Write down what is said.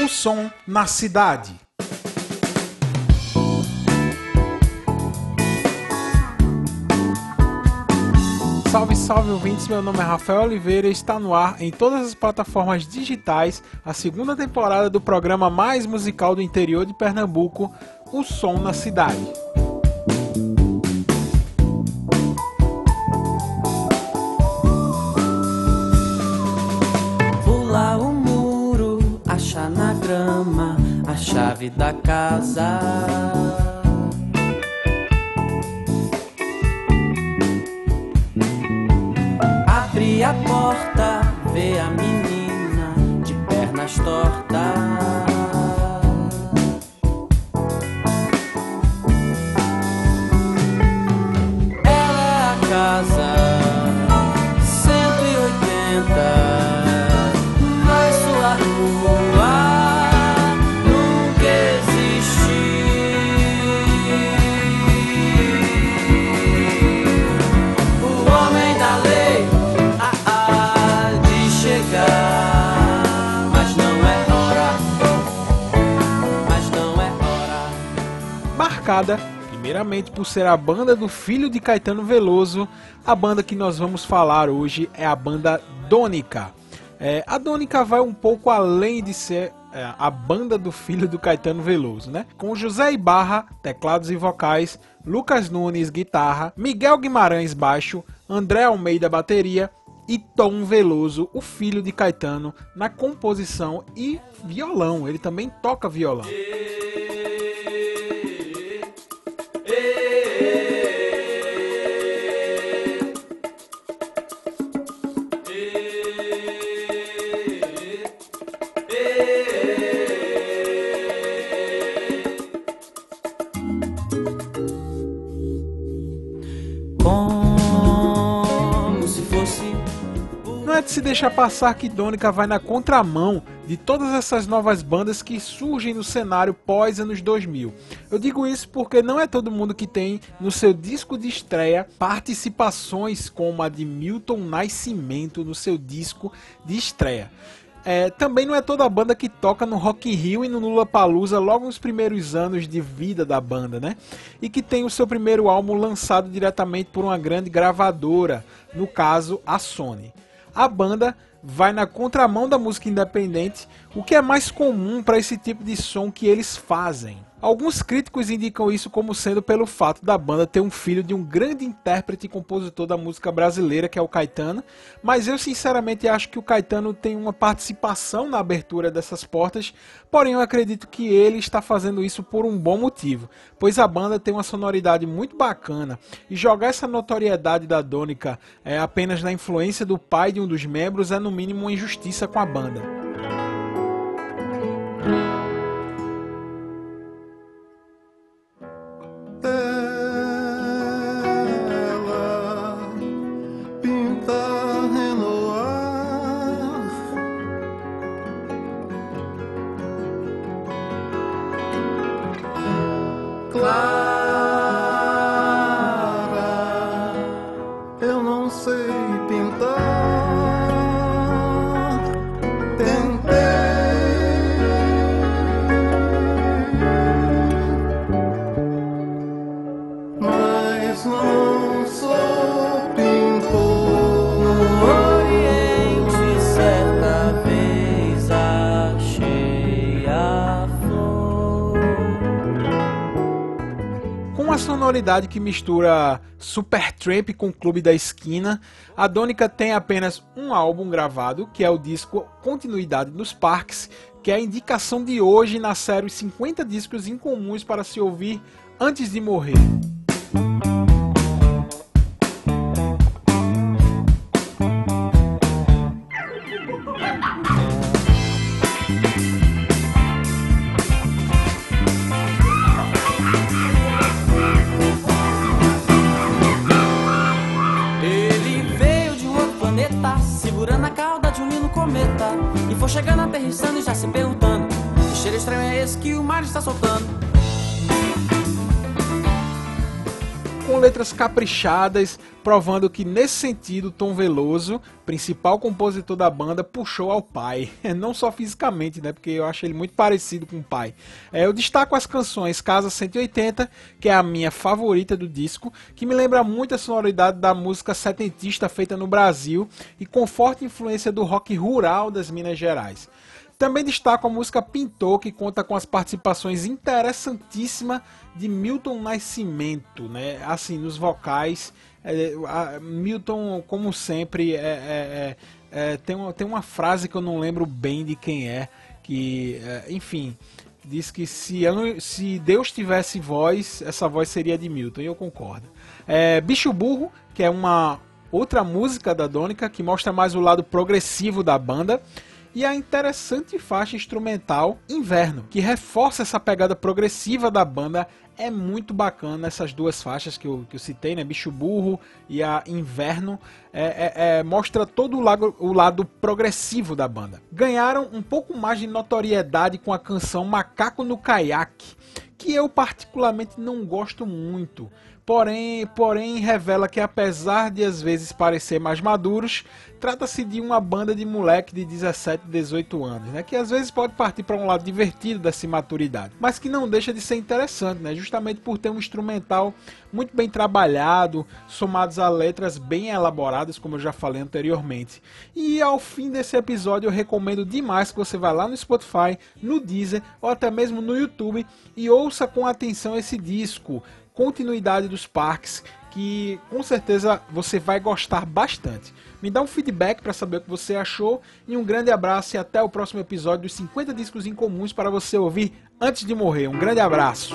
O som na cidade. Salve, salve ouvintes, meu nome é Rafael Oliveira e está no ar em todas as plataformas digitais a segunda temporada do programa mais musical do interior de Pernambuco, O Som na Cidade. Chave da casa. Abrir a porta, ver a menina de pernas tortas. Marcada primeiramente por ser a banda do filho de Caetano Veloso. A banda que nós vamos falar hoje é a banda Dônica. É, a Dônica vai um pouco além de ser é, a banda do filho do Caetano Veloso, né? Com José Ibarra, teclados e vocais, Lucas Nunes, guitarra, Miguel Guimarães, baixo, André Almeida, bateria e Tom Veloso, o filho de Caetano, na composição e violão. Ele também toca violão. É de se deixar passar que Dônica vai na contramão de todas essas novas bandas que surgem no cenário pós anos 2000. Eu digo isso porque não é todo mundo que tem no seu disco de estreia participações como a de Milton Nascimento no seu disco de estreia. É, também não é toda a banda que toca no Rock in Rio e no Lula Palusa logo nos primeiros anos de vida da banda, né? E que tem o seu primeiro álbum lançado diretamente por uma grande gravadora, no caso a Sony. A banda vai na contramão da música independente, o que é mais comum para esse tipo de som que eles fazem. Alguns críticos indicam isso como sendo pelo fato da banda ter um filho de um grande intérprete e compositor da música brasileira, que é o Caetano, mas eu sinceramente acho que o Caetano tem uma participação na abertura dessas portas, porém eu acredito que ele está fazendo isso por um bom motivo, pois a banda tem uma sonoridade muito bacana e jogar essa notoriedade da Dônica é, apenas na influência do pai de um dos membros é no mínimo uma injustiça com a banda. Mas não sou pintor. Oriente, certa vez achei a flor. Com uma sonoridade que mistura Supertramp com Clube da Esquina, a Dônica tem apenas um álbum gravado, que é o disco Continuidade nos Parques, que é a indicação de hoje na série Os 50 Discos Incomuns para se ouvir antes de morrer. Chegando, aterrissando e já se perguntando: Que cheiro estranho é esse que o mar está soltando? Letras caprichadas, provando que nesse sentido Tom Veloso, principal compositor da banda, puxou ao pai. Não só fisicamente, né? Porque eu acho ele muito parecido com o pai. É, eu destaco as canções Casa 180, que é a minha favorita do disco, que me lembra muito a sonoridade da música setentista feita no Brasil e com forte influência do rock rural das Minas Gerais. Também destaco a música Pintor, que conta com as participações interessantíssimas de Milton Nascimento, né? Assim, nos vocais. É, Milton, como sempre, é, é, é, é, tem, uma, tem uma frase que eu não lembro bem de quem é, que, é, enfim, diz que se, se Deus tivesse voz, essa voz seria de Milton, e eu concordo. Bicho Burro, que é uma outra música da Dônica, que mostra mais o lado progressivo da banda e a interessante faixa instrumental Inverno, que reforça essa pegada progressiva da banda. É muito bacana essas duas faixas que eu, que eu citei, né? Bicho Burro e a Inverno. É, é, é, mostra todo o lado, o lado progressivo da banda. Ganharam um pouco mais de notoriedade com a canção Macaco no Caiaque, que eu particularmente não gosto muito porém, porém revela que apesar de às vezes parecer mais maduros, trata-se de uma banda de moleque de 17, 18 anos, né, que às vezes pode partir para um lado divertido dessa imaturidade, mas que não deixa de ser interessante, né, justamente por ter um instrumental muito bem trabalhado, somados a letras bem elaboradas, como eu já falei anteriormente. E ao fim desse episódio eu recomendo demais que você vá lá no Spotify, no Deezer ou até mesmo no YouTube e ouça com atenção esse disco continuidade dos parques, que com certeza você vai gostar bastante. Me dá um feedback para saber o que você achou e um grande abraço e até o próximo episódio dos 50 discos incomuns para você ouvir antes de morrer. Um grande abraço.